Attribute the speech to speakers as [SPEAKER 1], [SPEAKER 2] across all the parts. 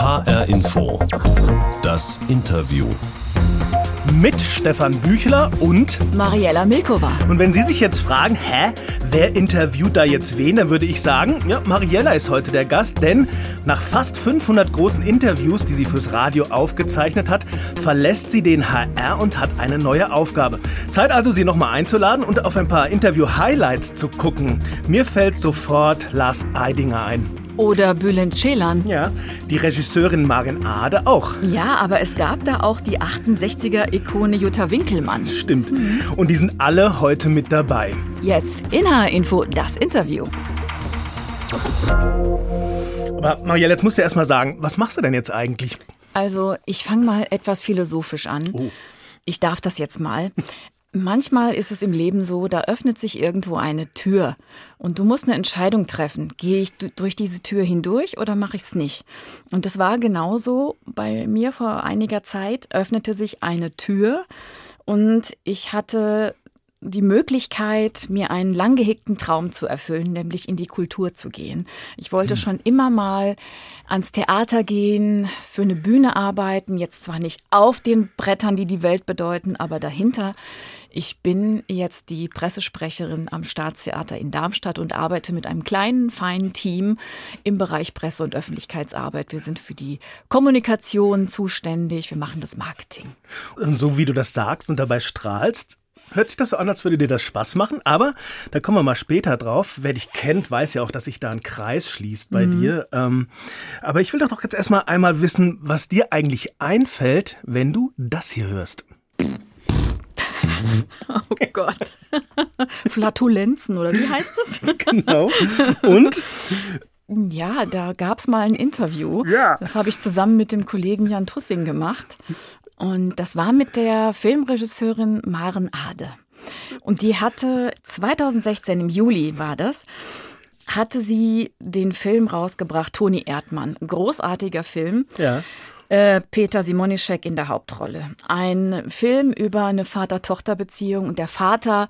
[SPEAKER 1] HR Info. Das Interview.
[SPEAKER 2] Mit Stefan Büchler und
[SPEAKER 3] Mariella Milkova.
[SPEAKER 2] Und wenn Sie sich jetzt fragen, hä, wer interviewt da jetzt wen, dann würde ich sagen, ja, Mariella ist heute der Gast, denn nach fast 500 großen Interviews, die sie fürs Radio aufgezeichnet hat, verlässt sie den HR und hat eine neue Aufgabe. Zeit also, sie nochmal einzuladen und auf ein paar Interview-Highlights zu gucken. Mir fällt sofort Lars Eidinger ein.
[SPEAKER 3] Oder Bülent Ceylan.
[SPEAKER 2] Ja, die Regisseurin Marin Ade auch.
[SPEAKER 3] Ja, aber es gab da auch die 68er-Ikone Jutta Winkelmann.
[SPEAKER 2] Stimmt. Und die sind alle heute mit dabei.
[SPEAKER 3] Jetzt in HR-Info das Interview.
[SPEAKER 2] Aber Marielle, jetzt musst du erst mal sagen, was machst du denn jetzt eigentlich?
[SPEAKER 3] Also, ich fange mal etwas philosophisch an.
[SPEAKER 2] Oh.
[SPEAKER 3] Ich darf das jetzt mal. Manchmal ist es im Leben so, da öffnet sich irgendwo eine Tür und du musst eine Entscheidung treffen. Gehe ich durch diese Tür hindurch oder mache ich es nicht? Und das war genauso bei mir vor einiger Zeit, öffnete sich eine Tür und ich hatte die Möglichkeit, mir einen lang gehegten Traum zu erfüllen, nämlich in die Kultur zu gehen. Ich wollte
[SPEAKER 2] Hm.
[SPEAKER 3] schon immer mal ans Theater gehen, für eine Bühne arbeiten, jetzt zwar nicht auf den Brettern, die die Welt bedeuten, aber dahinter. Ich bin jetzt die Pressesprecherin am Staatstheater in Darmstadt und arbeite mit einem kleinen, feinen Team im Bereich Presse- und Öffentlichkeitsarbeit. Wir sind für die Kommunikation zuständig, wir machen das Marketing.
[SPEAKER 2] Und so wie du das sagst und dabei strahlst, hört sich das so an, als würde dir das Spaß machen. Aber da kommen wir mal später drauf. Wer dich kennt, weiß ja auch, dass sich da ein Kreis schließt bei dir. Ähm, aber ich will doch jetzt erstmal einmal wissen, was dir eigentlich einfällt, wenn du das hier hörst.
[SPEAKER 3] Oh Gott. Flatulenzen, oder wie heißt das?
[SPEAKER 2] Genau. Und?
[SPEAKER 3] Ja, da gab es mal ein Interview.
[SPEAKER 2] Ja.
[SPEAKER 3] Das habe ich zusammen mit dem Kollegen Jan Tussing gemacht. Und das war mit der Filmregisseurin Maren Ade. Und die hatte 2016, im Juli war das, hatte sie den Film rausgebracht, Toni Erdmann. Großartiger Film.
[SPEAKER 2] Ja.
[SPEAKER 3] Äh, Peter Simonischek in der Hauptrolle. Ein Film über eine Vater-Tochter-Beziehung und der Vater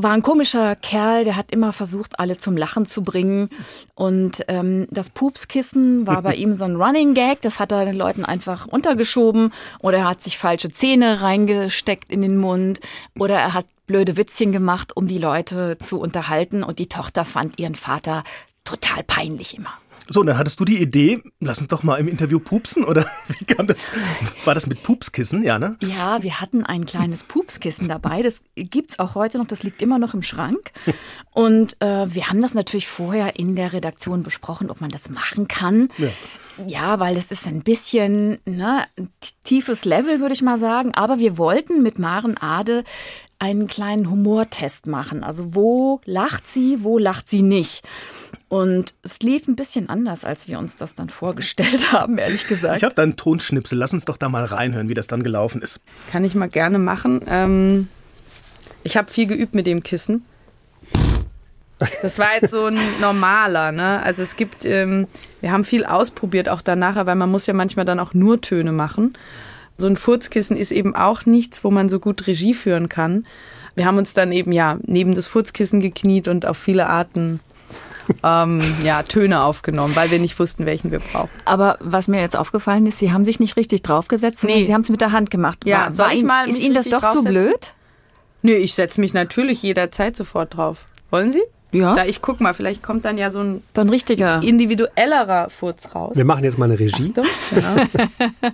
[SPEAKER 3] war ein komischer Kerl, der hat immer versucht, alle zum Lachen zu bringen. Und ähm, das Pupskissen war bei ihm so ein Running Gag, das hat er den Leuten einfach untergeschoben. Oder er hat sich falsche Zähne reingesteckt in den Mund. Oder er hat blöde Witzchen gemacht, um die Leute zu unterhalten. Und die Tochter fand ihren Vater total peinlich immer.
[SPEAKER 2] So, und dann hattest du die Idee, lass uns doch mal im Interview pupsen, oder wie kam das? War das mit Pupskissen, ja, ne?
[SPEAKER 3] Ja, wir hatten ein kleines Pupskissen dabei. Das gibt's auch heute noch. Das liegt immer noch im Schrank. Und äh, wir haben das natürlich vorher in der Redaktion besprochen, ob man das machen kann.
[SPEAKER 2] Ja.
[SPEAKER 3] Ja, weil es ist ein bisschen ne, tiefes Level, würde ich mal sagen. Aber wir wollten mit Maren Ade einen kleinen Humortest machen. Also wo lacht sie, wo lacht sie nicht? Und es lief ein bisschen anders, als wir uns das dann vorgestellt haben, ehrlich gesagt.
[SPEAKER 2] Ich habe da einen Tonschnipsel. Lass uns doch da mal reinhören, wie das dann gelaufen ist.
[SPEAKER 4] Kann ich mal gerne machen. Ähm, ich habe viel geübt mit dem Kissen. Das war jetzt so ein normaler, ne? Also es gibt, ähm, wir haben viel ausprobiert auch danach, weil man muss ja manchmal dann auch nur Töne machen. So ein Furzkissen ist eben auch nichts, wo man so gut Regie führen kann. Wir haben uns dann eben ja neben das Furzkissen gekniet und auf viele Arten ähm, ja, Töne aufgenommen, weil wir nicht wussten, welchen wir brauchen.
[SPEAKER 3] Aber was mir jetzt aufgefallen ist, Sie haben sich nicht richtig draufgesetzt, sondern
[SPEAKER 4] Nee.
[SPEAKER 3] Sie haben es mit der Hand gemacht.
[SPEAKER 4] Ja,
[SPEAKER 3] War-
[SPEAKER 4] soll
[SPEAKER 3] war
[SPEAKER 4] ich mal
[SPEAKER 3] Ist Ihnen das doch zu blöd?
[SPEAKER 4] Nö, ich setze mich natürlich jederzeit sofort drauf. Wollen Sie?
[SPEAKER 3] Ja.
[SPEAKER 4] Da ich guck mal, vielleicht kommt dann ja so ein
[SPEAKER 3] So ein richtiger.
[SPEAKER 4] individuellerer Furz raus.
[SPEAKER 5] Wir machen jetzt mal eine Regie.
[SPEAKER 4] Achtung, genau.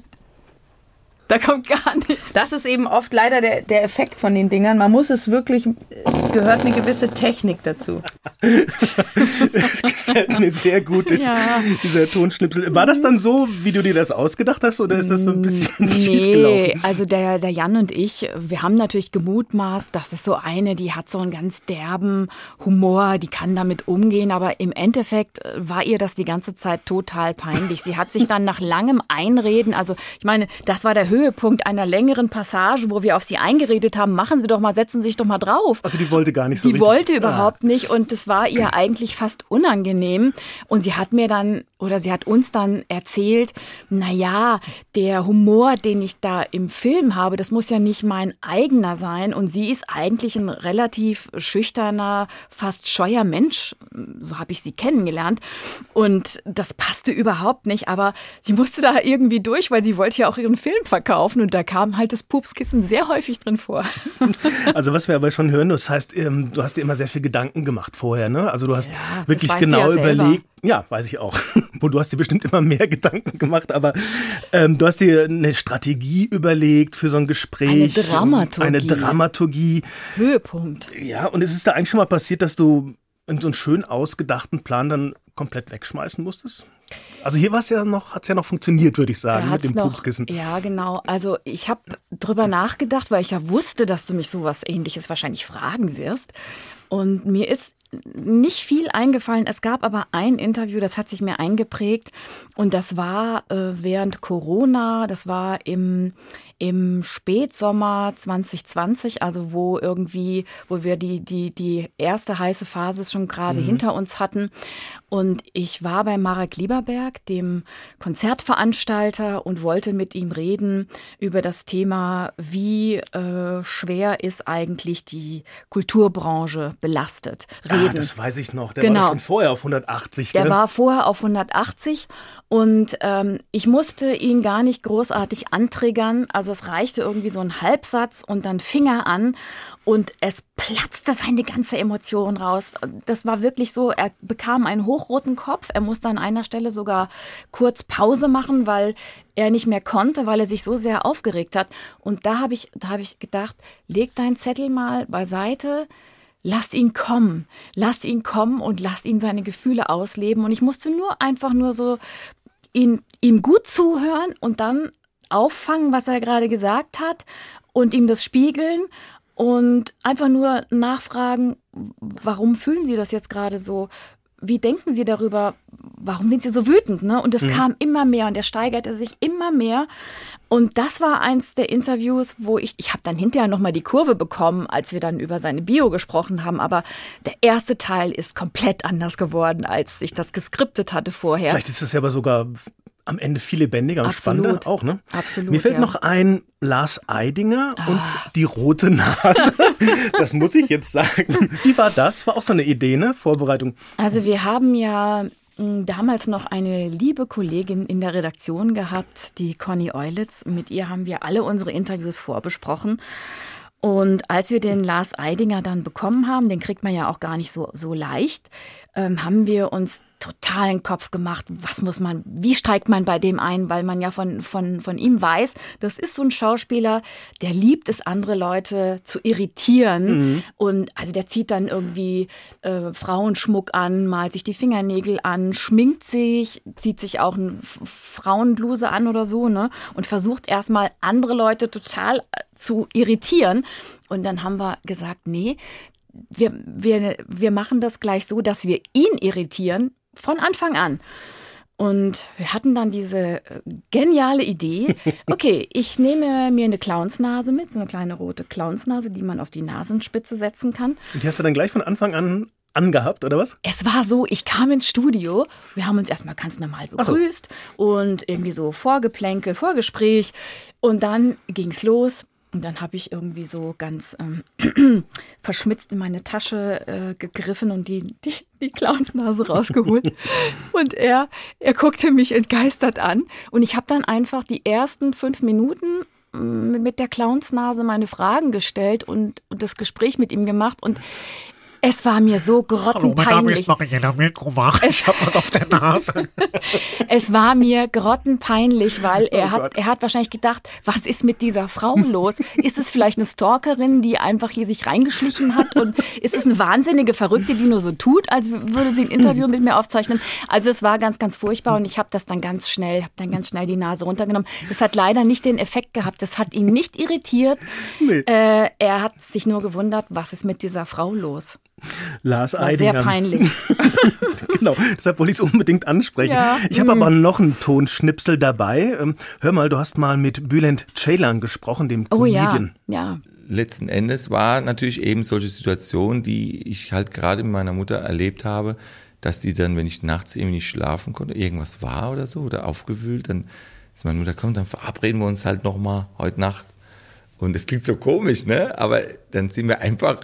[SPEAKER 3] Da kommt gar nichts.
[SPEAKER 4] Das ist eben oft leider der, der Effekt von den Dingern. Man muss es wirklich, es gehört eine gewisse Technik dazu.
[SPEAKER 2] Gefällt mir sehr gut, ist,
[SPEAKER 3] Ja.
[SPEAKER 2] dieser Tonschnipsel. War das dann so, wie du dir das ausgedacht hast, oder ist das so ein bisschen schief
[SPEAKER 3] Nee,
[SPEAKER 2] gelaufen?
[SPEAKER 3] also der, der Jan und ich, wir haben natürlich gemutmaßt, das ist so eine, die hat so einen ganz derben Humor, die kann damit umgehen, aber im Endeffekt war ihr das die ganze Zeit total peinlich. Sie hat sich dann nach langem Einreden, also ich meine, das war der Höhepunkt einer längeren Passage, wo wir auf sie eingeredet haben, machen Sie doch mal, setzen Sie sich doch mal drauf.
[SPEAKER 2] Also die wollte gar nicht so
[SPEAKER 3] Die
[SPEAKER 2] richtig.
[SPEAKER 3] wollte überhaupt nicht und es war ihr eigentlich fast unangenehm. Und sie hat mir dann oder sie hat uns dann erzählt, na ja, der Humor, den ich da im Film habe, das muss ja nicht mein eigener sein. Und sie ist eigentlich ein relativ schüchterner, fast scheuer Mensch. So habe ich sie kennengelernt. Und das passte überhaupt nicht. Aber sie musste da irgendwie durch, weil sie wollte ja auch ihren Film verkaufen. Und da kam halt das Pupskissen sehr häufig drin vor.
[SPEAKER 2] Also was wir aber schon hören, das heißt, ähm, du hast dir immer sehr viel Gedanken gemacht vorher, ne? Also du hast
[SPEAKER 3] Ja,
[SPEAKER 2] wirklich genau
[SPEAKER 3] ja
[SPEAKER 2] überlegt. Ja, weiß ich auch. Wo du hast dir bestimmt immer mehr Gedanken gemacht, aber ähm, du hast dir eine Strategie überlegt für so ein Gespräch.
[SPEAKER 3] Eine Dramaturgie.
[SPEAKER 2] Eine Dramaturgie.
[SPEAKER 3] Höhepunkt.
[SPEAKER 2] Ja, und ist es da eigentlich schon mal passiert, dass du in so einen schön ausgedachten Plan dann komplett wegschmeißen musstest? Also hier war es ja noch, hat es ja noch funktioniert, würde ich sagen, mit dem
[SPEAKER 3] noch,
[SPEAKER 2] Pupskissen.
[SPEAKER 3] Ja, genau. Also ich habe drüber nachgedacht, weil ich ja wusste, dass du mich sowas ähnliches wahrscheinlich fragen wirst. Und mir ist nicht viel eingefallen. Es gab aber ein Interview, das hat sich mir eingeprägt. Und das war äh, während Corona, das war im, im Spätsommer 2020, also wo irgendwie, wo wir die, die, die erste heiße Phase schon gerade hinter uns hatten. Und ich war bei Marek Lieberberg, dem Konzertveranstalter, und wollte mit ihm reden über das Thema, wie äh, schwer ist eigentlich die Kulturbranche belastet. Reden.
[SPEAKER 2] Ah, das weiß ich noch. Der
[SPEAKER 3] Genau.
[SPEAKER 2] war schon vorher auf 180.
[SPEAKER 3] Der
[SPEAKER 2] gell?
[SPEAKER 3] war vorher auf 180 und ähm, ich musste ihn gar nicht großartig antriggern. Also es reichte irgendwie so ein Halbsatz und dann fing er an und es platzte seine ganze Emotion raus. Das war wirklich so, er bekam einen hochroten Kopf. Er musste an einer Stelle sogar kurz Pause machen, weil er nicht mehr konnte, weil er sich so sehr aufgeregt hat. Und da habe ich, da habe ich gedacht, leg deinen Zettel mal beiseite. Lass ihn kommen, lass ihn kommen und lass ihn seine Gefühle ausleben. Und ich musste nur einfach nur so ihn, ihm gut zuhören und dann auffangen, was er gerade gesagt hat und ihm das spiegeln und einfach nur nachfragen, warum fühlen Sie das jetzt gerade so? Wie denken Sie darüber? Warum sind Sie so wütend? Ne? Und es kam immer mehr und er steigerte sich immer mehr. Und das war eins der Interviews, wo ich, ich habe dann hinterher nochmal die Kurve bekommen, als wir dann über seine Bio gesprochen haben. Aber der erste Teil ist komplett anders geworden, als ich das geskriptet hatte vorher.
[SPEAKER 2] Vielleicht ist es ja aber sogar am Ende viel lebendiger und
[SPEAKER 3] Absolut.
[SPEAKER 2] spannender auch, ne?
[SPEAKER 3] Absolut,
[SPEAKER 2] Mir fällt
[SPEAKER 3] ja.
[SPEAKER 2] noch ein Lars Eidinger und
[SPEAKER 3] Ah.
[SPEAKER 2] die rote Nase. das muss ich jetzt sagen. Wie war das? War auch so eine Idee, ne? Vorbereitung.
[SPEAKER 3] Also wir haben ja mh, damals noch eine liebe Kollegin in der Redaktion gehabt, die Conny Eulitz. Mit ihr haben wir alle unsere Interviews vorbesprochen. Und als wir den Lars Eidinger dann bekommen haben, den kriegt man ja auch gar nicht so, so leicht, ähm, haben wir uns total den Kopf gemacht, was muss man, wie steigt man bei dem ein, weil man ja von, von, von ihm weiß, das ist so ein Schauspieler, der liebt es, andere Leute zu irritieren. Und also der zieht dann irgendwie äh, Frauenschmuck an, malt sich die Fingernägel an, schminkt sich, zieht sich auch eine Frauenbluse an oder so, ne? Und versucht erstmal andere Leute total äh, zu irritieren. Und dann haben wir gesagt, nee, wir, wir, wir machen das gleich so, dass wir ihn irritieren von Anfang an. Und wir hatten dann diese äh, geniale Idee. Okay, ich nehme mir eine Clownsnase mit, so eine kleine rote Clownsnase, die man auf die Nasenspitze setzen kann.
[SPEAKER 2] Und die hast du dann gleich von Anfang an angehabt, oder was?
[SPEAKER 3] Es war so, ich kam ins Studio, wir haben uns erstmal ganz normal
[SPEAKER 2] Ach so.
[SPEAKER 3] begrüßt und irgendwie so Vorgeplänkel, Vorgespräch und dann ging's los. Und dann habe ich irgendwie so ganz ähm, verschmitzt in meine Tasche äh, gegriffen und die, die, die Clownsnase rausgeholt. und er, er guckte mich entgeistert an. Und ich habe dann einfach die ersten fünf Minuten mm, mit der Clownsnase meine Fragen gestellt und, und das Gespräch mit ihm gemacht. Und es war mir so
[SPEAKER 5] Hallo, mein Name
[SPEAKER 3] grottenpeinlich.
[SPEAKER 5] ist Mariella Milkrovach. Ich habe was auf der Nase.
[SPEAKER 3] Es war mir grottenpeinlich, weil er,
[SPEAKER 2] Oh
[SPEAKER 3] hat,
[SPEAKER 2] Gott.
[SPEAKER 3] er hat wahrscheinlich gedacht, was ist mit dieser Frau los? Ist es vielleicht eine Stalkerin, die einfach hier sich reingeschlichen hat? Und ist es eine wahnsinnige Verrückte, die nur so tut, als würde sie ein Interview mit mir aufzeichnen? Also es war ganz, ganz furchtbar und ich habe das dann ganz schnell, habe dann ganz schnell die Nase runtergenommen. Das hat leider nicht den Effekt gehabt. Das hat ihn nicht irritiert.
[SPEAKER 2] Nee.
[SPEAKER 3] Äh, er hat sich nur gewundert, was ist mit dieser Frau los?
[SPEAKER 2] Lars
[SPEAKER 3] Das war
[SPEAKER 2] Eidinger.
[SPEAKER 3] sehr peinlich.
[SPEAKER 2] genau, deshalb wollte ich es unbedingt ansprechen.
[SPEAKER 3] Ja.
[SPEAKER 2] Ich habe aber noch einen Tonschnipsel dabei. Ähm, Hör mal, du hast mal mit Bülent Ceylan gesprochen, dem
[SPEAKER 3] Oh ja,
[SPEAKER 2] Comedian.
[SPEAKER 3] ja.
[SPEAKER 6] letzten Endes war natürlich eben solche Situationen, die ich halt gerade mit meiner Mutter erlebt habe, dass die dann, wenn ich nachts irgendwie nicht schlafen konnte, irgendwas war oder so oder aufgewühlt, dann ist meine Mutter, komm, dann verabreden wir uns halt nochmal heute Nacht. Und es klingt so komisch, ne? Aber dann sind wir einfach,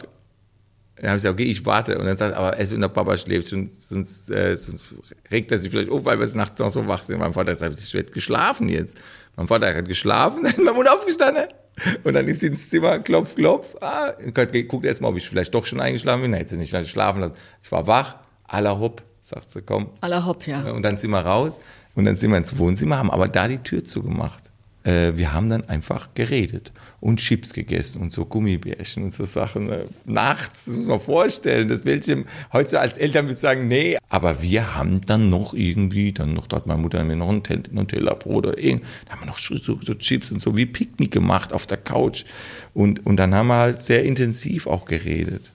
[SPEAKER 6] dann habe ich gesagt, okay, ich warte. Und dann sagt er, aber er ist und der Papa schläft, sonst, äh, sonst regt er sich vielleicht auf, weil wir nachts noch so wach sind. Mein Vater sagt, ich werde geschlafen jetzt. Mein Vater hat geschlafen, dann ist meine Mutter aufgestanden. Und dann ist sie ins Zimmer, klopf, klopf. Ah, guckt erst mal, ob ich vielleicht doch schon eingeschlafen bin. Nein, hätte sie nicht schlafen lassen. Ich war wach, aller hopp, sagt sie, komm.
[SPEAKER 3] Aller Hopp, ja.
[SPEAKER 6] Und dann sind wir raus und dann sind wir ins Wohnzimmer, haben aber da die Tür zugemacht. Äh, wir haben dann einfach geredet und Chips gegessen und so Gummibärchen und so Sachen. Äh, nachts, das muss man vorstellen, das welche heute als Eltern würde sagen, nee, aber wir haben dann noch irgendwie, dann noch, da hat meine Mutter mir noch ein Tel- Nutella-Brot oder irgend, da haben wir noch so, so, so Chips und so wie Picknick gemacht auf der Couch. Und, und dann haben wir halt sehr intensiv auch geredet.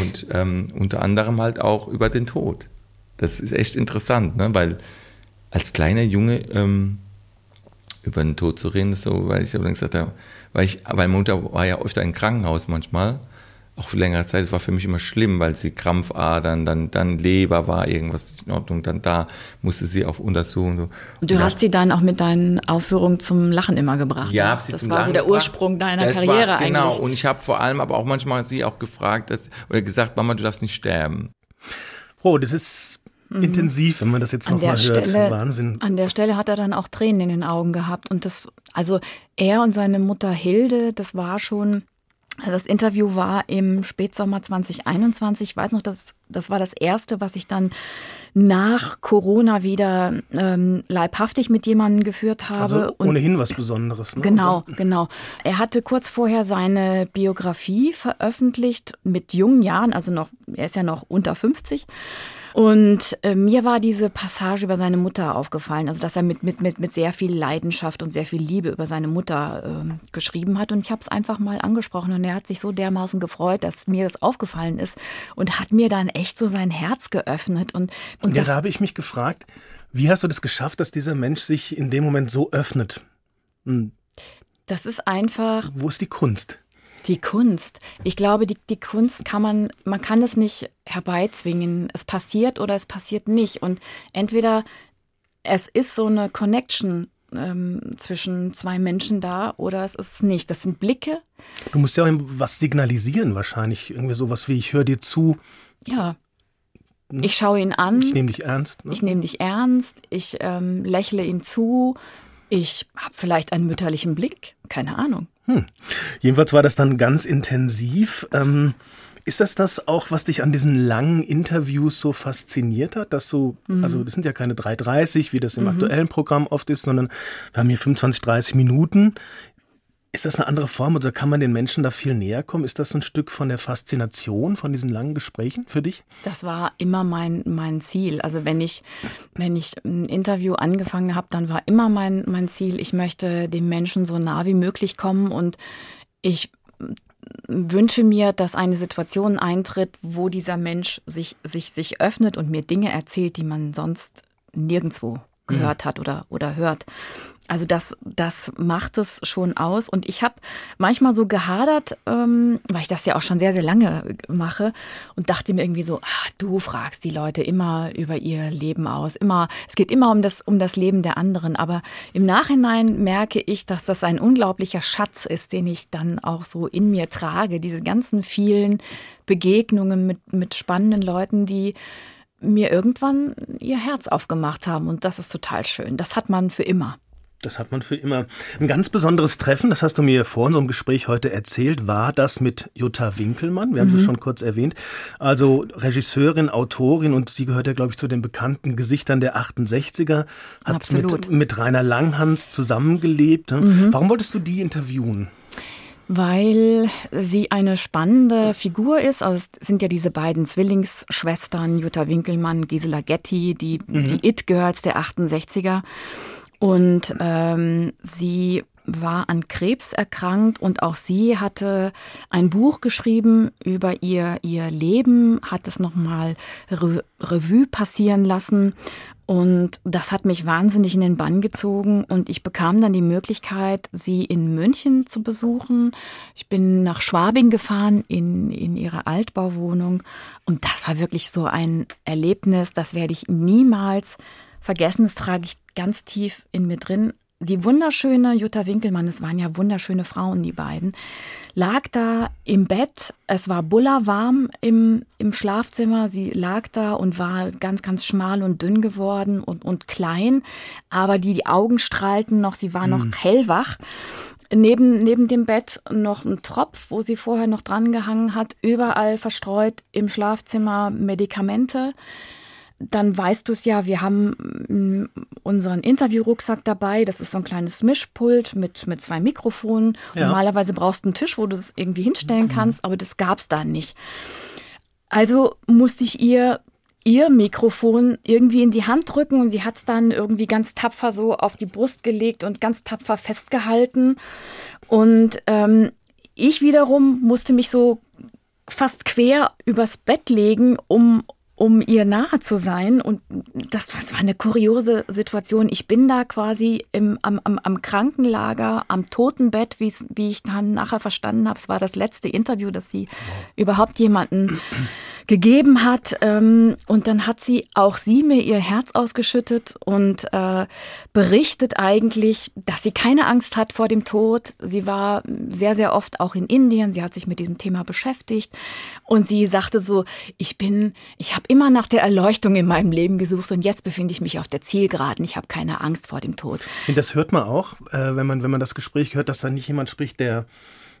[SPEAKER 6] Und ähm, unter anderem halt auch über den Tod. Das ist echt interessant, ne? weil als kleiner Junge ähm, über den Tod zu reden, ist so, weil ich habe dann gesagt, ja, weil ich, weil meine Mutter war ja öfter im Krankenhaus manchmal, auch für längere Zeit. Es war für mich immer schlimm, weil sie Krampfadern, dann, dann Leber war irgendwas nicht in Ordnung, dann da musste sie auf Untersuchung. So.
[SPEAKER 3] Und du hast sie dann auch mit deinen Aufführungen zum Lachen immer gebracht.
[SPEAKER 6] Ja,
[SPEAKER 3] ne?
[SPEAKER 6] hab sie
[SPEAKER 3] das
[SPEAKER 6] zum
[SPEAKER 3] war so
[SPEAKER 6] Lachen
[SPEAKER 3] der
[SPEAKER 6] gebracht.
[SPEAKER 3] Ursprung deiner
[SPEAKER 6] Das
[SPEAKER 3] Karriere
[SPEAKER 6] war, Genau,
[SPEAKER 3] eigentlich.
[SPEAKER 6] und ich habe vor allem aber auch manchmal sie auch gefragt, dass, oder gesagt, Mama, du darfst nicht sterben.
[SPEAKER 2] Oh, das ist intensiv, wenn man das jetzt
[SPEAKER 3] Mhm.
[SPEAKER 2] Nochmal hört.
[SPEAKER 3] Stelle,
[SPEAKER 2] Wahnsinn.
[SPEAKER 3] an der Stelle hat er dann auch Tränen in den Augen gehabt. Und das, also er und seine Mutter Hilde, das war schon, also das Interview war im Spätsommer 2021. Ich weiß noch, das, das war das erste, was ich dann nach Corona wieder ähm, leibhaftig mit jemandem geführt habe.
[SPEAKER 2] Also
[SPEAKER 3] Und-
[SPEAKER 2] ohnehin was Besonderes. Ne?
[SPEAKER 3] Genau, genau. Er hatte kurz vorher seine Biografie veröffentlicht mit jungen Jahren, also noch, er ist ja noch unter 50. Und äh, mir war diese Passage über seine Mutter aufgefallen, also dass er mit, mit, mit, mit sehr viel Leidenschaft und sehr viel Liebe über seine Mutter ähm, geschrieben hat. Und ich habe es einfach mal angesprochen und er hat sich so dermaßen gefreut, dass mir das aufgefallen ist und hat mir dann echt so sein Herz geöffnet. Und, und
[SPEAKER 2] Ja,
[SPEAKER 3] das
[SPEAKER 2] da habe ich mich gefragt, wie hast du das geschafft, dass dieser Mensch sich in dem Moment so öffnet? Hm,
[SPEAKER 3] das ist einfach
[SPEAKER 2] Wo ist die Kunst?
[SPEAKER 3] Die Kunst. Ich glaube, die, die Kunst kann man, man kann es nicht herbeizwingen. Es passiert oder es passiert nicht. Und entweder es ist so eine Connection ähm, zwischen zwei Menschen da oder es ist es nicht. Das sind Blicke.
[SPEAKER 2] Du musst ja auch was signalisieren wahrscheinlich. Irgendwie sowas wie, ich höre dir zu,
[SPEAKER 3] Ja. Ich schaue ihn an.
[SPEAKER 2] ich nehme dich ernst. Ne?
[SPEAKER 3] Ich nehme dich ernst. Ich ähm, lächle ihm zu. Ich habe vielleicht einen mütterlichen Blick. Keine Ahnung.
[SPEAKER 2] Jedenfalls war das dann ganz intensiv. Ähm, ist das das auch, was dich an diesen langen Interviews so fasziniert hat, dass du,
[SPEAKER 3] Mhm.
[SPEAKER 2] also das sind ja keine 3,30, wie das im aktuellen Programm oft ist, sondern wir haben hier 25, 30 Minuten. Ist das eine andere Form oder kann man den Menschen da viel näher kommen? Ist das ein Stück von der Faszination von diesen langen Gesprächen für dich?
[SPEAKER 3] Das war immer mein, mein Ziel. Also wenn ich, wenn ich ein Interview angefangen habe, dann war immer mein, mein Ziel, ich möchte dem Menschen so nah wie möglich kommen und ich wünsche mir, dass eine Situation eintritt, wo dieser Mensch sich, sich, sich öffnet und mir Dinge erzählt, die man sonst nirgendwo gehört hat oder, oder hört. Also das, das macht es schon aus. Und ich habe manchmal so gehadert, ähm, weil ich das ja auch schon sehr, sehr lange mache und dachte mir irgendwie so, ach, du fragst die Leute immer über ihr Leben aus. Immer, es geht immer um das, um das Leben der anderen. Aber im Nachhinein merke ich, dass das ein unglaublicher Schatz ist, den ich dann auch so in mir trage. Diese ganzen vielen Begegnungen mit, mit spannenden Leuten, die mir irgendwann ihr Herz aufgemacht haben. Und das ist total schön. Das hat man für immer.
[SPEAKER 2] Das hat man für immer. Ein ganz besonderes Treffen, das hast du mir vor unserem Gespräch heute erzählt, war das mit Jutta Winkelmann. Wir haben
[SPEAKER 3] Mhm.
[SPEAKER 2] sie schon kurz erwähnt. Also Regisseurin, Autorin und sie gehört ja, glaube ich, zu den bekannten Gesichtern der 68er. Hat
[SPEAKER 3] Absolut.
[SPEAKER 2] mit, mit Rainer Langhans zusammengelebt. ne?
[SPEAKER 3] Mhm.
[SPEAKER 2] Warum wolltest du die interviewen?
[SPEAKER 3] Weil sie eine spannende Figur ist. Also es sind ja diese beiden Zwillingsschwestern, Jutta Winkelmann, Gisela Getty, die, die It-Girls der 68er. Und ähm, sie war an Krebs erkrankt und auch sie hatte ein Buch geschrieben über ihr, ihr Leben, hat es nochmal Re Revue passieren lassen. Und das hat mich wahnsinnig in den Bann gezogen. Und ich bekam dann die Möglichkeit, sie in München zu besuchen. Ich bin nach Schwabing gefahren in, in ihre Altbauwohnung. Und das war wirklich so ein Erlebnis, das werde ich niemals vergessen. Das trage ich ganz tief in mir drin die wunderschöne Jutta Winkelmann, es waren ja wunderschöne Frauen, die beiden, lag da im Bett. Es war bullerwarm im, im Schlafzimmer. Sie lag da und war ganz, ganz schmal und dünn geworden und, und klein. Aber die, die Augen strahlten noch, sie war noch mhm. hellwach. Neben, neben dem Bett noch ein Tropf, wo sie vorher noch dran gehangen hat. Überall verstreut im Schlafzimmer Medikamente dann weißt du es ja, wir haben mm, unseren Interviewrucksack dabei. Das ist so ein kleines Mischpult mit, mit zwei Mikrofonen. Ja. Normalerweise brauchst du einen Tisch, wo du es irgendwie hinstellen mhm. kannst, aber das gab es da nicht. Also musste ich ihr ihr Mikrofon irgendwie in die Hand drücken und sie hat es dann irgendwie ganz tapfer so auf die Brust gelegt und ganz tapfer festgehalten. Und ähm, ich wiederum musste mich so fast quer übers Bett legen, um, um ihr nahe zu sein. Und das, das war eine kuriose Situation. Ich bin da quasi im, am, am, am Krankenlager, am Totenbett, wie ich dann nachher verstanden habe. Es war das letzte Interview, das sie überhaupt jemanden gegeben hat. Ähm, und dann hat sie auch sie mir ihr Herz ausgeschüttet und äh, berichtet eigentlich, dass sie keine Angst hat vor dem Tod. Sie war sehr, sehr oft auch in Indien. Sie hat sich mit diesem Thema beschäftigt. Und sie sagte so, ich bin, ich habe immer nach der Erleuchtung in meinem Leben gesucht und jetzt befinde ich mich auf der Zielgeraden. Ich habe keine Angst vor dem Tod.
[SPEAKER 2] Ich finde, das hört man auch, äh, wenn man, wenn man das Gespräch hört, dass da nicht jemand spricht, der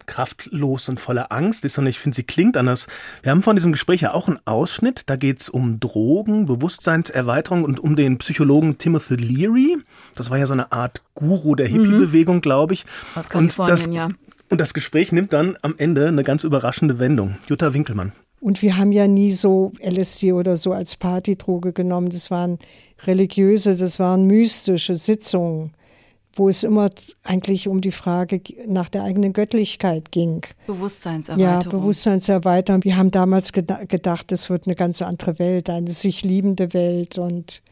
[SPEAKER 2] kraftlos und voller Angst ist, sondern ich finde, sie klingt anders. Wir haben von diesem Gespräch ja auch einen Ausschnitt. Da geht es um Drogen, Bewusstseinserweiterung und um den Psychologen Timothy Leary. Das war ja so eine Art Guru der Hippie-Bewegung, glaube ich.
[SPEAKER 3] Aus Kalifornien, und das, ja.
[SPEAKER 2] Und das Gespräch nimmt dann am Ende eine ganz überraschende Wendung. Jutta Winkelmann.
[SPEAKER 7] Und wir haben ja nie so LSD oder so als Partydroge genommen. Das waren religiöse, das waren mystische Sitzungen wo es immer eigentlich um die Frage nach der eigenen Göttlichkeit ging.
[SPEAKER 3] Bewusstseinserweiterung.
[SPEAKER 7] Ja, Bewusstseinserweiterung. Wir haben damals gedacht, es wird eine ganz andere Welt, eine sich liebende Welt. Und,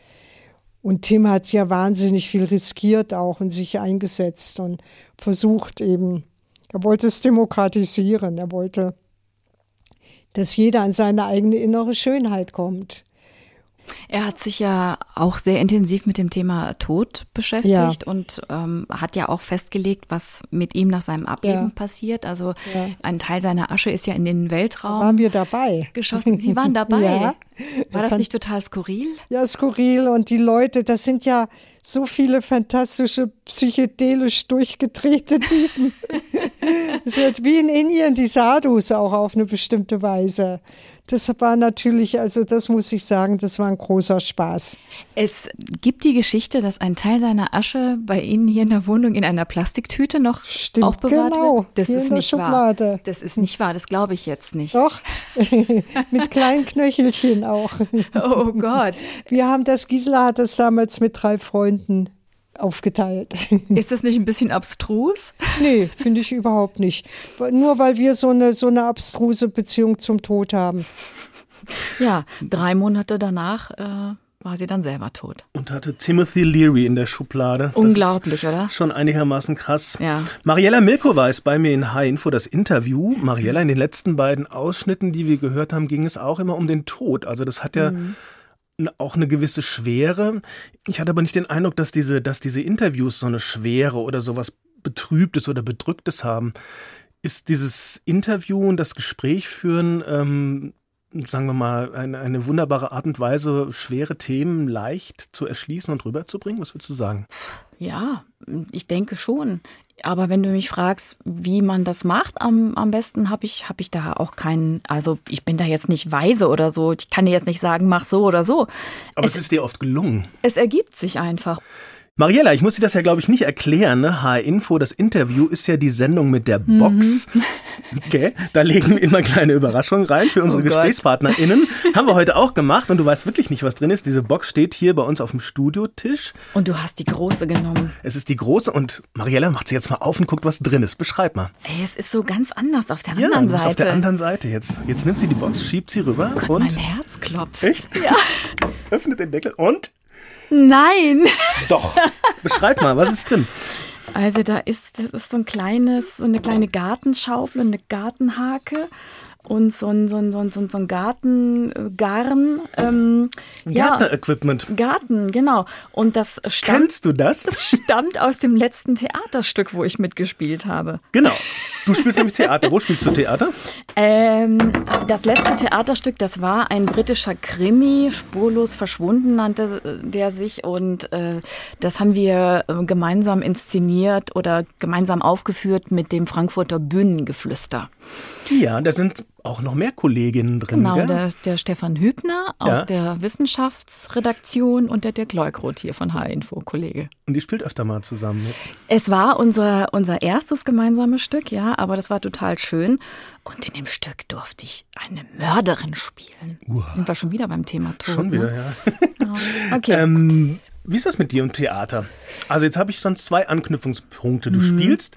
[SPEAKER 7] und Tim hat ja wahnsinnig viel riskiert auch und sich eingesetzt und versucht eben, er wollte es demokratisieren, er wollte, dass jeder an seine eigene innere Schönheit kommt.
[SPEAKER 3] Er hat sich ja auch sehr intensiv mit dem Thema Tod beschäftigt ja. und ähm, hat ja auch festgelegt, was mit ihm nach seinem Ableben ja. passiert. Also ja. ein Teil seiner Asche ist ja in den Weltraum.
[SPEAKER 7] Da waren wir dabei.
[SPEAKER 3] Geschossen. Sie waren dabei. War das nicht total skurril?
[SPEAKER 7] Ja, skurril. Und die Leute, das sind ja so viele fantastische, psychedelisch durchgedrehte Typen. Es wird wie in Indien die Sadhus auch auf eine bestimmte Weise. Das war natürlich, also das muss ich sagen, das war ein großer Spaß.
[SPEAKER 3] Es gibt die Geschichte, dass ein Teil seiner Asche bei Ihnen hier in der Wohnung in einer Plastiktüte noch Stimmt, aufbewahrt
[SPEAKER 7] genau,
[SPEAKER 3] wird. Das
[SPEAKER 7] ist nicht Schublade.
[SPEAKER 3] wahr. Das ist nicht wahr, das glaube ich jetzt nicht.
[SPEAKER 7] Doch, mit kleinen Knöchelchen auch.
[SPEAKER 3] Oh Gott.
[SPEAKER 7] Wir haben das, Gisela hat das damals mit drei Freunden aufgeteilt.
[SPEAKER 3] Ist das nicht ein bisschen abstrus?
[SPEAKER 7] Nee, finde ich überhaupt nicht. Nur weil wir so eine, so eine abstruse Beziehung zum Tod haben.
[SPEAKER 3] Ja, drei Monate danach äh, war sie dann selber tot.
[SPEAKER 2] Und hatte Timothy Leary in der Schublade.
[SPEAKER 3] Unglaublich, oder?
[SPEAKER 2] Schon einigermaßen krass.
[SPEAKER 3] Ja.
[SPEAKER 2] Mariella Milkova ist bei mir in H-Info das Interview. Mariella, in den letzten beiden Ausschnitten, die wir gehört haben, ging es auch immer um den Tod. Also das hat ja mhm auch eine gewisse Schwere. Ich hatte aber nicht den Eindruck, dass diese, dass diese Interviews so eine Schwere oder sowas Betrübtes oder Bedrücktes haben. Ist dieses Interview und das Gespräch führen, ähm, sagen wir mal, eine, eine wunderbare Art und Weise, schwere Themen leicht zu erschließen und rüberzubringen? Was würdest du sagen?
[SPEAKER 3] Ja, ich denke schon. Aber wenn du mich fragst, wie man das macht, am, am besten habe ich, hab ich da auch keinen, also ich bin da jetzt nicht weise oder so. Ich kann dir jetzt nicht sagen, mach so oder so.
[SPEAKER 2] Aber es, es ist dir oft gelungen.
[SPEAKER 3] Es ergibt sich einfach.
[SPEAKER 2] Mariella, ich muss dir das ja, glaube ich, nicht erklären. Ne? HR-Info, das Interview ist ja die Sendung mit der Box. Okay, da legen wir immer kleine Überraschungen rein für unsere
[SPEAKER 3] Oh.
[SPEAKER 2] GesprächspartnerInnen. Haben wir heute auch gemacht und du weißt wirklich nicht, was drin ist. Diese Box steht hier bei uns auf dem Studiotisch.
[SPEAKER 3] Und du hast die große genommen.
[SPEAKER 2] Es ist die große und Mariella macht sie jetzt mal auf und guckt, was drin ist. Beschreib mal.
[SPEAKER 3] Ey, es ist so ganz anders auf der
[SPEAKER 2] Ja,
[SPEAKER 3] anderen Seite.
[SPEAKER 2] auf der anderen Seite jetzt. Jetzt nimmt sie die Box, schiebt sie rüber
[SPEAKER 3] Gott,
[SPEAKER 2] und
[SPEAKER 3] mein Herz klopft.
[SPEAKER 2] Echt?
[SPEAKER 3] Ja.
[SPEAKER 2] öffnet den Deckel und
[SPEAKER 3] Nein.
[SPEAKER 2] doch. Beschreib mal, was ist drin?
[SPEAKER 3] Also da ist, das ist so ein kleines, so eine kleine Gartenschaufel und eine Gartenhake und so ein, so ein, so ein, so ein, Gartengarn. Ähm, ja,
[SPEAKER 2] Gärtner-Equipment.
[SPEAKER 3] Garten, genau. Und das stammt,
[SPEAKER 2] Kennst du das?
[SPEAKER 3] stammt aus dem letzten Theaterstück, wo ich mitgespielt habe.
[SPEAKER 2] Genau. Du spielst nämlich Theater. Wo spielst du Theater?
[SPEAKER 3] Ähm, das letzte Theaterstück, das war ein britischer Krimi, spurlos verschwunden nannte äh, der sich und äh, das haben wir äh, gemeinsam inszeniert oder gemeinsam aufgeführt mit dem Frankfurter Bühnengeflüster.
[SPEAKER 2] Ja, da sind auch noch mehr Kolleginnen drin.
[SPEAKER 3] Genau, der, der Stefan Hübner aus
[SPEAKER 2] Ja.
[SPEAKER 3] der Wissenschaftsredaktion und der Dirk Leugroth hier von H-Info, Kollege.
[SPEAKER 2] Und die spielt öfter mal zusammen jetzt.
[SPEAKER 3] Es war unser, unser erstes gemeinsames Stück, ja, aber das war total schön. Und in dem Stück durfte ich eine Mörderin spielen. Sind wir schon wieder beim Thema Tod.
[SPEAKER 2] Schon wieder,
[SPEAKER 3] ne?
[SPEAKER 2] ja.
[SPEAKER 3] Okay.
[SPEAKER 2] Ähm, wie ist das mit dir und Theater? Also jetzt habe ich dann zwei Anknüpfungspunkte. Du
[SPEAKER 3] Mhm.
[SPEAKER 2] spielst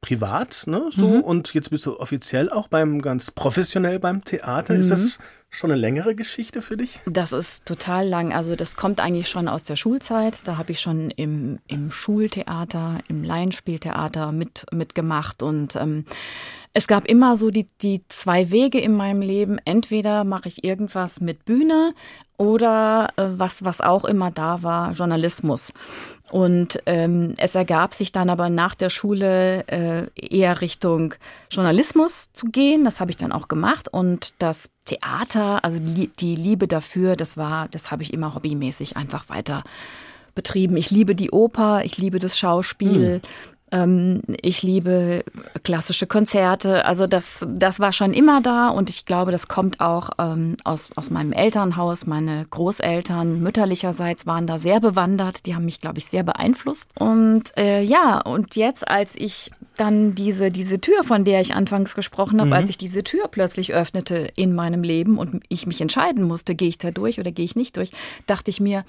[SPEAKER 2] privat, ne, so, und jetzt bist du offiziell auch beim, ganz professionell beim Theater. Ist
[SPEAKER 3] Mhm.
[SPEAKER 2] das schon eine längere Geschichte für dich?
[SPEAKER 3] Das ist total lang. Also das kommt eigentlich schon aus der Schulzeit. Da habe ich schon im, im Schultheater, im Laienspieltheater mit, mitgemacht. Und ähm, es gab immer so die, die zwei Wege in meinem Leben. Entweder mache ich irgendwas mit Bühne oder äh, was, was auch immer da war, Journalismus. Und ähm, es ergab sich dann aber nach der Schule äh, eher Richtung Journalismus zu gehen. Das habe ich dann auch gemacht. Und das Theater, also die, die Liebe dafür, das war, das habe ich immer hobbymäßig einfach weiter betrieben. Ich liebe die Oper, ich liebe das Schauspiel. Ähm, ich liebe klassische Konzerte. Also das, das war schon immer da und ich glaube, das kommt auch ähm, aus, aus meinem Elternhaus. Meine Großeltern mütterlicherseits waren da sehr bewandert. Die haben mich, glaube ich, sehr beeinflusst. Und äh, ja, und jetzt, als ich dann diese, diese Tür, von der ich anfangs gesprochen habe, als ich diese Tür plötzlich öffnete in meinem Leben und ich mich entscheiden musste, gehe ich da durch oder gehe ich nicht durch, dachte ich mir,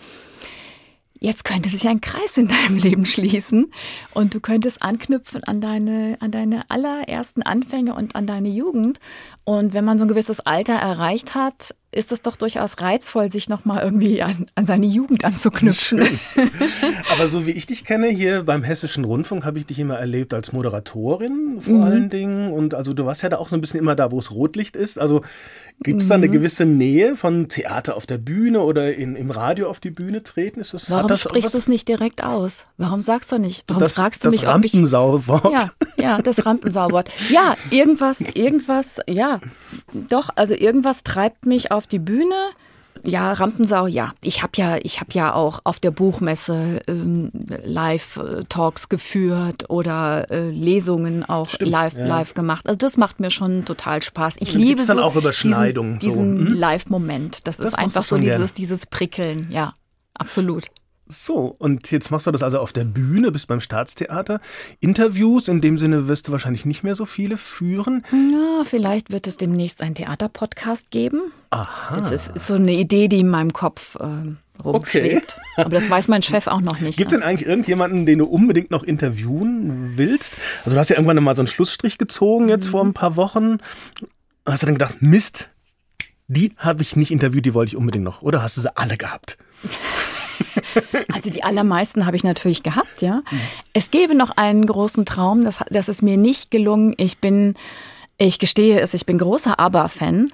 [SPEAKER 3] Jetzt könnte sich ein Kreis in deinem Leben schließen und du könntest anknüpfen an deine, an deine allerersten Anfänge und an deine Jugend. Und wenn man so ein gewisses Alter erreicht hat, ist es doch durchaus reizvoll, sich nochmal irgendwie an, an seine Jugend anzuknüpfen.
[SPEAKER 2] Aber so wie ich dich kenne, hier beim Hessischen Rundfunk habe ich dich immer erlebt als Moderatorin vor
[SPEAKER 3] Mhm.
[SPEAKER 2] allen Dingen. Und also du warst ja da auch so ein bisschen immer da, wo es Rotlicht ist. Also gibt es da
[SPEAKER 3] Mhm.
[SPEAKER 2] eine gewisse Nähe von Theater auf der Bühne oder in, im Radio auf die Bühne treten? Ist das,
[SPEAKER 3] Warum
[SPEAKER 2] das
[SPEAKER 3] sprichst du es nicht direkt aus? Warum sagst du nicht? Warum
[SPEAKER 2] das,
[SPEAKER 3] fragst du
[SPEAKER 2] das
[SPEAKER 3] mich, ich
[SPEAKER 2] Rampensauwort.
[SPEAKER 3] Ja, ja, das Rampensauwort. Ja, irgendwas, irgendwas, ja, doch, also irgendwas treibt mich auf die Bühne. Ja, Rampensau, ja. Ich habe ja, ich habe ja auch auf der Buchmesse ähm, Live-Talks geführt oder äh, Lesungen auch
[SPEAKER 2] Stimmt,
[SPEAKER 3] live,
[SPEAKER 2] ja.
[SPEAKER 3] live gemacht. Also das macht mir schon total Spaß. Ich
[SPEAKER 2] Und
[SPEAKER 3] liebe
[SPEAKER 2] gibt's dann
[SPEAKER 3] so
[SPEAKER 2] auch Überschneidungen, so,
[SPEAKER 3] diesen, diesen
[SPEAKER 2] hm?
[SPEAKER 3] Live-Moment. Das,
[SPEAKER 2] Das
[SPEAKER 3] ist einfach so dieses,
[SPEAKER 2] gerne.
[SPEAKER 3] dieses Prickeln. Ja, absolut.
[SPEAKER 2] So, und jetzt machst du das also auf der Bühne, bist beim Staatstheater. Interviews in dem Sinne wirst du wahrscheinlich nicht mehr so viele führen.
[SPEAKER 3] Ja, vielleicht wird es demnächst einen Theaterpodcast geben. Aha. Das ist, ist so eine Idee, die in meinem Kopf äh, rumschwebt. Aber das weiß mein Chef auch noch nicht.
[SPEAKER 2] Gibt es denn eigentlich irgendjemanden, den du unbedingt noch interviewen willst? Also du hast ja irgendwann mal so einen Schlussstrich gezogen jetzt vor ein paar Wochen. Hast du dann gedacht, Mist, die habe ich nicht interviewt, die wollte ich unbedingt noch. Oder hast du sie alle gehabt?
[SPEAKER 3] Also die allermeisten habe ich natürlich gehabt, ja. Es gäbe noch einen großen Traum, das, das ist mir nicht gelungen. Ich bin, ich gestehe es, ich bin großer ABBA-Fan.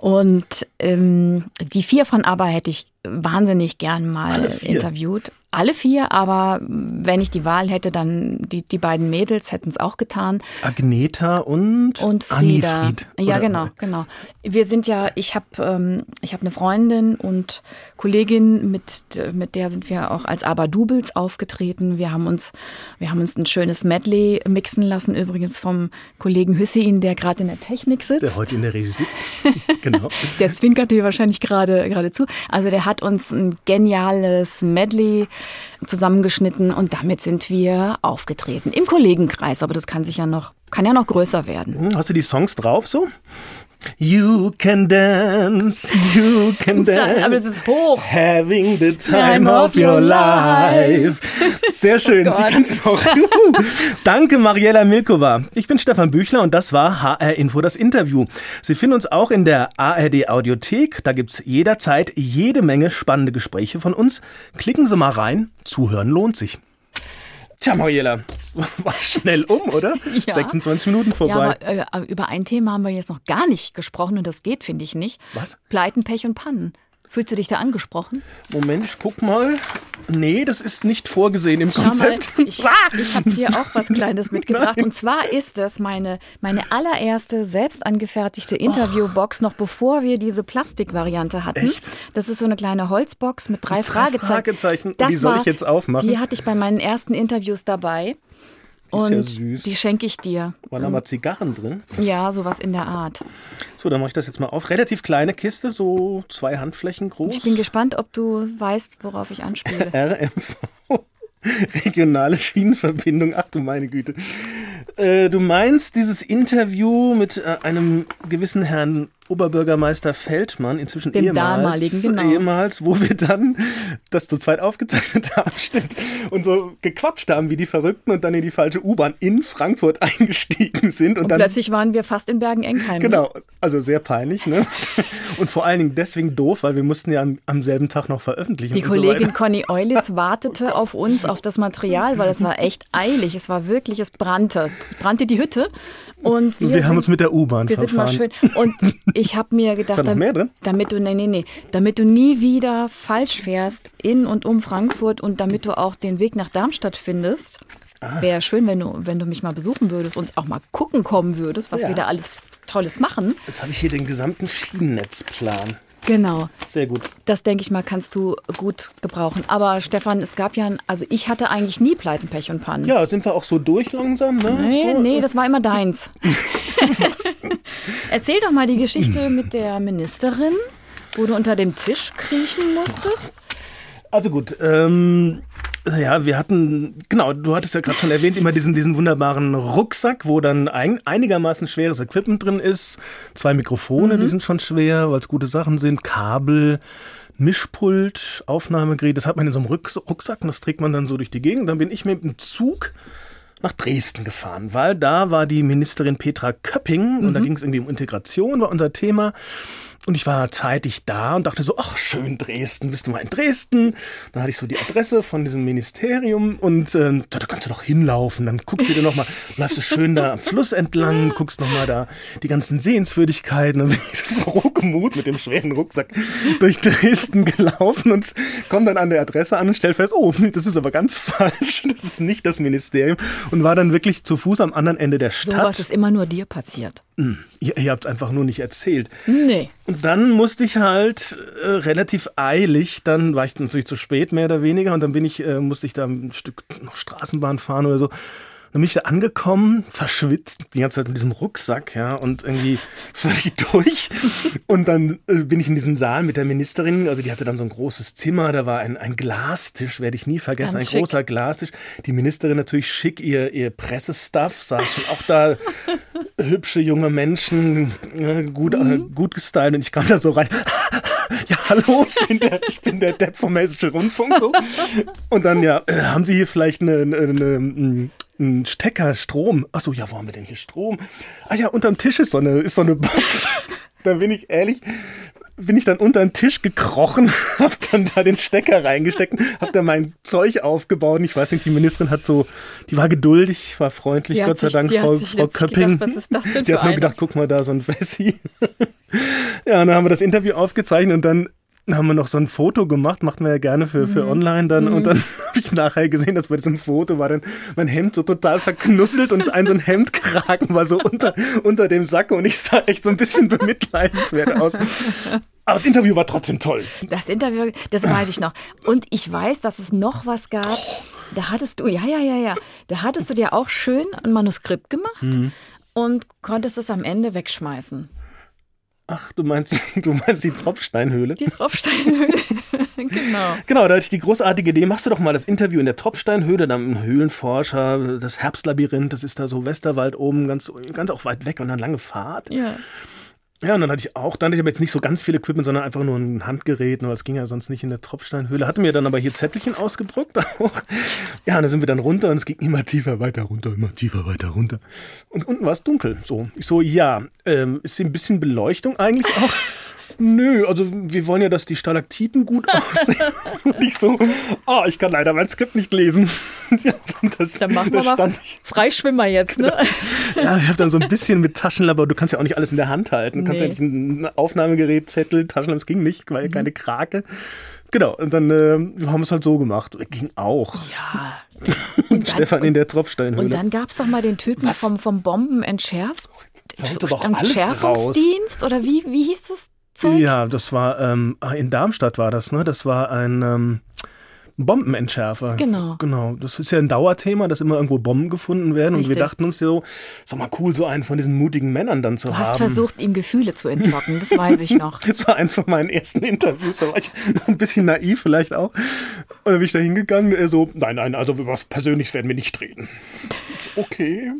[SPEAKER 3] Und ähm, die vier von ABBA hätte ich wahnsinnig gern mal
[SPEAKER 2] Alle
[SPEAKER 3] interviewt. Alle vier, aber wenn ich die Wahl hätte, dann die, die beiden Mädels hätten es auch getan.
[SPEAKER 2] Agneta und,
[SPEAKER 3] Und Frieda.
[SPEAKER 2] Fried.
[SPEAKER 3] Ja, genau, genau. Wir sind ja, ich habe ähm, ich hab eine Freundin und Kollegin, mit, mit der sind wir auch als Aber-Doubles aufgetreten. Wir haben uns, wir haben uns ein schönes Medley mixen lassen, übrigens vom Kollegen Hüssein, der gerade in der Technik sitzt.
[SPEAKER 2] Der heute in der Regie sitzt. genau.
[SPEAKER 3] Der zwinkert dir wahrscheinlich gerade gerade zu. Also der hat hat uns ein geniales Medley zusammengeschnitten und damit sind wir aufgetreten. Im Kollegenkreis, aber das kann sich ja noch, kann ja noch größer werden.
[SPEAKER 2] Hm, Hast du die Songs drauf so? You can dance, you can dance.
[SPEAKER 3] Aber das ist hoch.
[SPEAKER 2] Having the time
[SPEAKER 3] Time
[SPEAKER 2] of your life. Sehr schön,
[SPEAKER 3] Oh
[SPEAKER 2] Sie
[SPEAKER 3] Gott.
[SPEAKER 2] kann's noch. Danke, Mariella Milkova. Ich bin Stefan Büchler und das war HR Info, das Interview. Sie finden uns auch in der ARD Audiothek. Da gibt's jederzeit jede Menge spannende Gespräche von uns. Klicken Sie mal rein. Zuhören lohnt sich. Tja, Mariella, war schnell um, oder?
[SPEAKER 3] Ja.
[SPEAKER 2] 26 Minuten
[SPEAKER 3] Ja,
[SPEAKER 2] vorbei.
[SPEAKER 3] aber äh, über ein Thema haben wir jetzt noch gar nicht gesprochen und das geht, finde ich nicht.
[SPEAKER 2] Was?
[SPEAKER 3] Pleiten, Pech und Pannen. Fühlst du dich da angesprochen?
[SPEAKER 2] Moment, ich guck mal. Nee, das ist nicht vorgesehen im
[SPEAKER 3] Schau mal,
[SPEAKER 2] Konzept.
[SPEAKER 3] ich, ich habe dir auch was Kleines mitgebracht. Und zwar ist das meine, meine allererste selbst angefertigte Interviewbox, noch bevor wir diese Plastikvariante hatten.
[SPEAKER 2] Echt?
[SPEAKER 3] Das ist so eine kleine Holzbox mit drei,
[SPEAKER 2] Mit drei
[SPEAKER 3] Fragezeichen.
[SPEAKER 2] Fragezeichen.
[SPEAKER 3] Das
[SPEAKER 2] die soll
[SPEAKER 3] war-
[SPEAKER 2] ich jetzt aufmachen?
[SPEAKER 3] Die hatte ich bei meinen ersten Interviews dabei.
[SPEAKER 2] Ist ja
[SPEAKER 3] Und
[SPEAKER 2] süß.
[SPEAKER 3] die schenke ich dir.
[SPEAKER 2] Waren da mal Zigarren drin?
[SPEAKER 3] Ja, sowas in der Art.
[SPEAKER 2] So, dann mache ich das jetzt mal auf. Relativ kleine Kiste, so zwei Handflächen groß.
[SPEAKER 3] Ich bin gespannt, ob du weißt, worauf ich anspiele.
[SPEAKER 2] RMV. Regionale Schienenverbindung. Ach du meine Güte. Äh, du meinst dieses Interview mit äh, einem gewissen Herrn Oberbürgermeister Feldmann, inzwischen
[SPEAKER 3] Dem
[SPEAKER 2] ehemals,
[SPEAKER 3] damaligen, genau.
[SPEAKER 2] ehemals, wo wir dann das zu zweit aufgezeichnet haben, stimmt, und so gequatscht haben wie die Verrückten und dann in die falsche U-Bahn in Frankfurt eingestiegen sind und,
[SPEAKER 3] Und
[SPEAKER 2] dann
[SPEAKER 3] plötzlich waren wir fast in Bergen-Enkheim. ne?
[SPEAKER 2] Genau, also sehr peinlich, ne? Und vor allen Dingen deswegen doof, weil wir mussten ja am, am selben Tag noch veröffentlichen.
[SPEAKER 3] Die
[SPEAKER 2] und
[SPEAKER 3] Kollegin
[SPEAKER 2] so.
[SPEAKER 3] Conny Eulitz wartete auf uns, auf das Material, weil es war echt eilig. Es war wirklich, es brannte. Es brannte die Hütte. Und wir,
[SPEAKER 2] wir haben uns mit der U-Bahn
[SPEAKER 3] wir sind mal
[SPEAKER 2] verfahren.
[SPEAKER 3] schön. Und ich habe mir gedacht,
[SPEAKER 2] da drin?
[SPEAKER 3] damit du, nee, nee, nee, damit du nie wieder falsch fährst in und um Frankfurt und damit du auch den Weg nach Darmstadt findest.
[SPEAKER 2] Ah.
[SPEAKER 3] Wäre schön, wenn du, wenn du mich mal besuchen würdest und auch mal gucken kommen würdest, was
[SPEAKER 2] Ja.
[SPEAKER 3] wir da alles Tolles machen.
[SPEAKER 2] Jetzt habe ich hier den gesamten Schienennetzplan.
[SPEAKER 3] Genau.
[SPEAKER 2] Sehr gut.
[SPEAKER 3] Das denke ich mal, kannst du gut gebrauchen. Aber Stefan, es gab ja, also ich hatte eigentlich nie Pleiten, Pech und Pannen.
[SPEAKER 2] Ja, sind wir auch so durch langsam, ne?
[SPEAKER 3] Nee,
[SPEAKER 2] so,
[SPEAKER 3] nee, das war immer deins. Erzähl doch mal die Geschichte mit der Ministerin, wo du unter dem Tisch kriechen musstest.
[SPEAKER 2] Also gut, ähm, ja, wir hatten, genau, du hattest ja gerade schon erwähnt, immer diesen, diesen wunderbaren Rucksack, wo dann ein, einigermaßen schweres Equipment drin ist. Zwei Mikrofone, die sind schon schwer, weil es gute Sachen sind. Kabel, Mischpult, Aufnahmegerät, das hat man in so einem Rucks- Rucksack und das trägt man dann so durch die Gegend. Dann bin ich mit dem Zug nach Dresden gefahren, weil da war die Ministerin Petra Köpping und da ging es irgendwie um Integration, war unser Thema. Und ich war zeitig da und dachte so, ach schön Dresden, bist du mal in Dresden? Dann hatte ich so die Adresse von diesem Ministerium und ähm, da, kannst du doch hinlaufen. Dann guckst du dir noch mal, läufst du schön da am Fluss entlang, guckst noch mal da die ganzen Sehenswürdigkeiten. Dann bin ich so frohgemut mit dem schweren Rucksack durch Dresden gelaufen und komme dann an der Adresse an und stell fest, oh, das ist aber ganz falsch. Das ist nicht das Ministerium und war dann wirklich zu Fuß am anderen Ende der Stadt.
[SPEAKER 3] Sowas ist immer nur dir passiert.
[SPEAKER 2] Ihr, ihr habt es einfach nur nicht erzählt.
[SPEAKER 3] Nee.
[SPEAKER 2] Und dann musste ich halt äh, relativ eilig, dann war ich natürlich zu spät mehr oder weniger und dann bin ich, äh, musste ich da ein Stück noch Straßenbahn fahren oder so. Dann bin ich da angekommen, verschwitzt, die ganze Zeit mit diesem Rucksack, ja, und irgendwie völlig durch. Und dann äh, bin ich in diesen Saal mit der Ministerin, also die hatte dann so ein großes Zimmer, da war ein, ein Glastisch, werde ich nie vergessen,
[SPEAKER 3] Ganz
[SPEAKER 2] ein
[SPEAKER 3] schick.
[SPEAKER 2] großer Glastisch. Die Ministerin natürlich schick, ihr, ihr Pressestuff, saß schon auch da, hübsche junge Menschen, äh, gut, äh, gut gestylt und ich kam da so rein. Hallo, ich bin der, ich bin der Depp vom Hessischen Rundfunk. So. Und dann, ja, äh, haben Sie hier vielleicht eine, eine, eine, einen Stecker, Strom? Achso, ja, wo haben wir denn hier Strom? Ah ja, unterm Tisch ist so eine, ist so eine Box. da bin ich ehrlich, bin ich dann unter den Tisch gekrochen, hab dann da den Stecker reingesteckt, hab da mein Zeug aufgebaut. Und ich weiß nicht, die Ministerin hat so, die war geduldig, war freundlich,
[SPEAKER 3] Die
[SPEAKER 2] Gott sei
[SPEAKER 3] sich-
[SPEAKER 2] Dank, Frau, Frau
[SPEAKER 3] jetzt gedacht,
[SPEAKER 2] Köpping.
[SPEAKER 3] was ist das denn
[SPEAKER 2] die hat nur gedacht, guck mal da, so ein Wessi. ja, und dann haben wir das Interview aufgezeichnet und dann haben wir noch so ein Foto gemacht, machten wir ja gerne für,
[SPEAKER 3] Mhm.
[SPEAKER 2] für online dann. Und dann habe ich nachher gesehen, dass bei diesem Foto war dann mein Hemd so total verknusselt und ein so ein Hemdkragen war so unter, unter dem Sack und ich sah echt so ein bisschen bemitleidenswert aus. Aber das Interview war trotzdem toll.
[SPEAKER 3] Das Interview, das weiß ich noch. Und ich weiß, dass es noch was gab. Da hattest du, ja, ja, ja, ja. Da hattest du dir auch schön ein Manuskript gemacht
[SPEAKER 2] Mhm.
[SPEAKER 3] und konntest es am Ende wegschmeißen.
[SPEAKER 2] Ach, du meinst, du meinst die Tropfsteinhöhle?
[SPEAKER 3] Die Tropfsteinhöhle. genau.
[SPEAKER 2] Genau, da hatte ich die großartige Idee, machst du doch mal das Interview in der Tropfsteinhöhle, dann Höhlenforscher, das Herbstlabyrinth, das ist da so Westerwald oben, ganz, ganz auch weit weg und dann lange Fahrt.
[SPEAKER 3] Ja.
[SPEAKER 2] Ja, und dann hatte ich auch, dann hatte ich aber jetzt nicht so ganz viel Equipment, sondern einfach nur ein Handgerät, weil es ging ja sonst nicht in der Tropfsteinhöhle. Hatte mir dann aber hier Zettelchen ausgedruckt auch. Ja, und dann sind wir dann runter und es ging immer tiefer, weiter runter, immer tiefer, weiter runter. Und unten war es dunkel. So, ich so, ja, ähm, ist hier ein bisschen Beleuchtung eigentlich auch? Nö, also wir wollen ja, dass die Stalaktiten gut aussehen. Und ich so, ah, ich kann leider mein Skript nicht lesen. Ja, das,
[SPEAKER 3] Dann machen wir mal Freischwimmer jetzt, ne?
[SPEAKER 2] Ja, ich habe dann so ein bisschen mit Taschenlampe, du kannst ja auch nicht alles in der Hand halten. Du kannst ja
[SPEAKER 3] Nee.
[SPEAKER 2] nicht ein Aufnahmegerät, Zettel, Taschenlampe, es ging nicht, war ja keine Krake. Genau, und dann äh, haben wir es halt so gemacht. Ging auch.
[SPEAKER 3] Ja.
[SPEAKER 2] Und Stefan in der Tropfsteinhöhle.
[SPEAKER 3] Und dann gab es doch mal den Typen
[SPEAKER 2] Was?
[SPEAKER 3] vom, vom Bomben entschärft.
[SPEAKER 2] Haut doch alles raus.
[SPEAKER 3] Oder wie, wie hieß das Zeug?
[SPEAKER 2] Ja, das war ähm, ah, in Darmstadt war das, ne? Das war ein ähm, Bombenentschärfer.
[SPEAKER 3] Genau.
[SPEAKER 2] Genau. Das ist ja ein Dauerthema, dass immer irgendwo Bomben gefunden werden. Und wir
[SPEAKER 3] Richtig.
[SPEAKER 2] dachten uns so, ist doch mal cool, so einen von diesen mutigen Männern dann zu
[SPEAKER 3] Du
[SPEAKER 2] haben.
[SPEAKER 3] hast versucht, ihm Gefühle zu entlocken, das weiß ich noch.
[SPEAKER 2] Das war eins von meinen ersten Interviews, da war ich noch ein bisschen naiv vielleicht auch. Und dann bin ich da hingegangen, er so, nein, nein, also über was Persönliches werden wir nicht reden. Okay.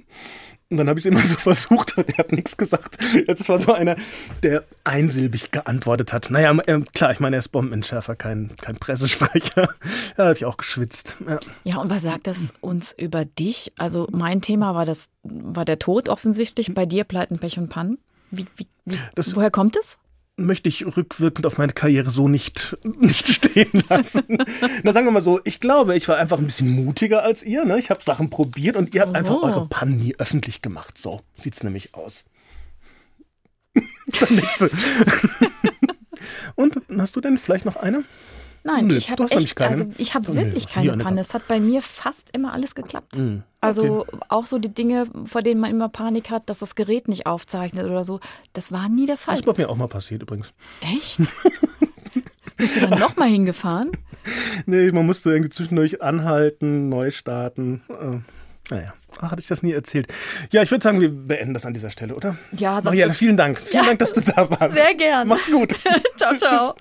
[SPEAKER 2] Und dann habe ich es immer so versucht, aber er hat nichts gesagt. Jetzt war so einer, der einsilbig geantwortet hat. Naja, äh, klar, ich meine, er ist Bombenentschärfer, kein, kein Pressesprecher. Da habe ich auch geschwitzt. Ja.
[SPEAKER 3] Ja, und was sagt das uns über dich? Also mein Thema war das, war der Tod offensichtlich. Bei dir Pleiten, Pech und Pannen. Wie, wie, wie,
[SPEAKER 2] Das-
[SPEAKER 3] woher kommt es?
[SPEAKER 2] Möchte ich rückwirkend auf meine Karriere so nicht, nicht stehen lassen. Na, sagen wir mal so, ich glaube, ich war einfach ein bisschen mutiger als ihr. Ne? Ich habe Sachen probiert und ihr habt einfach
[SPEAKER 3] Oh.
[SPEAKER 2] eure Pannen nie öffentlich gemacht. So sieht's nämlich aus. Dann nickt sie. Und hast du denn vielleicht noch eine?
[SPEAKER 3] Nein,
[SPEAKER 2] Nö,
[SPEAKER 3] ich habe echt,
[SPEAKER 2] keine,
[SPEAKER 3] also ich habe
[SPEAKER 2] Oh,
[SPEAKER 3] wirklich
[SPEAKER 2] nie
[SPEAKER 3] keine
[SPEAKER 2] eine
[SPEAKER 3] Panne. Es hat bei mir fast immer alles geklappt.
[SPEAKER 2] Mm,
[SPEAKER 3] Also auch so die Dinge, vor denen man immer Panik hat, dass das Gerät nicht aufzeichnet oder so, das war nie der Fall.
[SPEAKER 2] Das ist bei mir auch mal passiert übrigens.
[SPEAKER 3] Echt? Bist du dann nochmal hingefahren?
[SPEAKER 2] Nee, man musste irgendwie zwischendurch anhalten, neu starten. Äh, naja, Ach, hatte ich das nie erzählt. Ja, ich würde sagen, wir beenden das an dieser Stelle, oder?
[SPEAKER 3] Ja, wird's-
[SPEAKER 2] vielen Dank. Vielen
[SPEAKER 3] Ja.
[SPEAKER 2] Dank, dass du da warst.
[SPEAKER 3] Sehr gern.
[SPEAKER 2] Mach's gut.
[SPEAKER 3] ciao, ciao.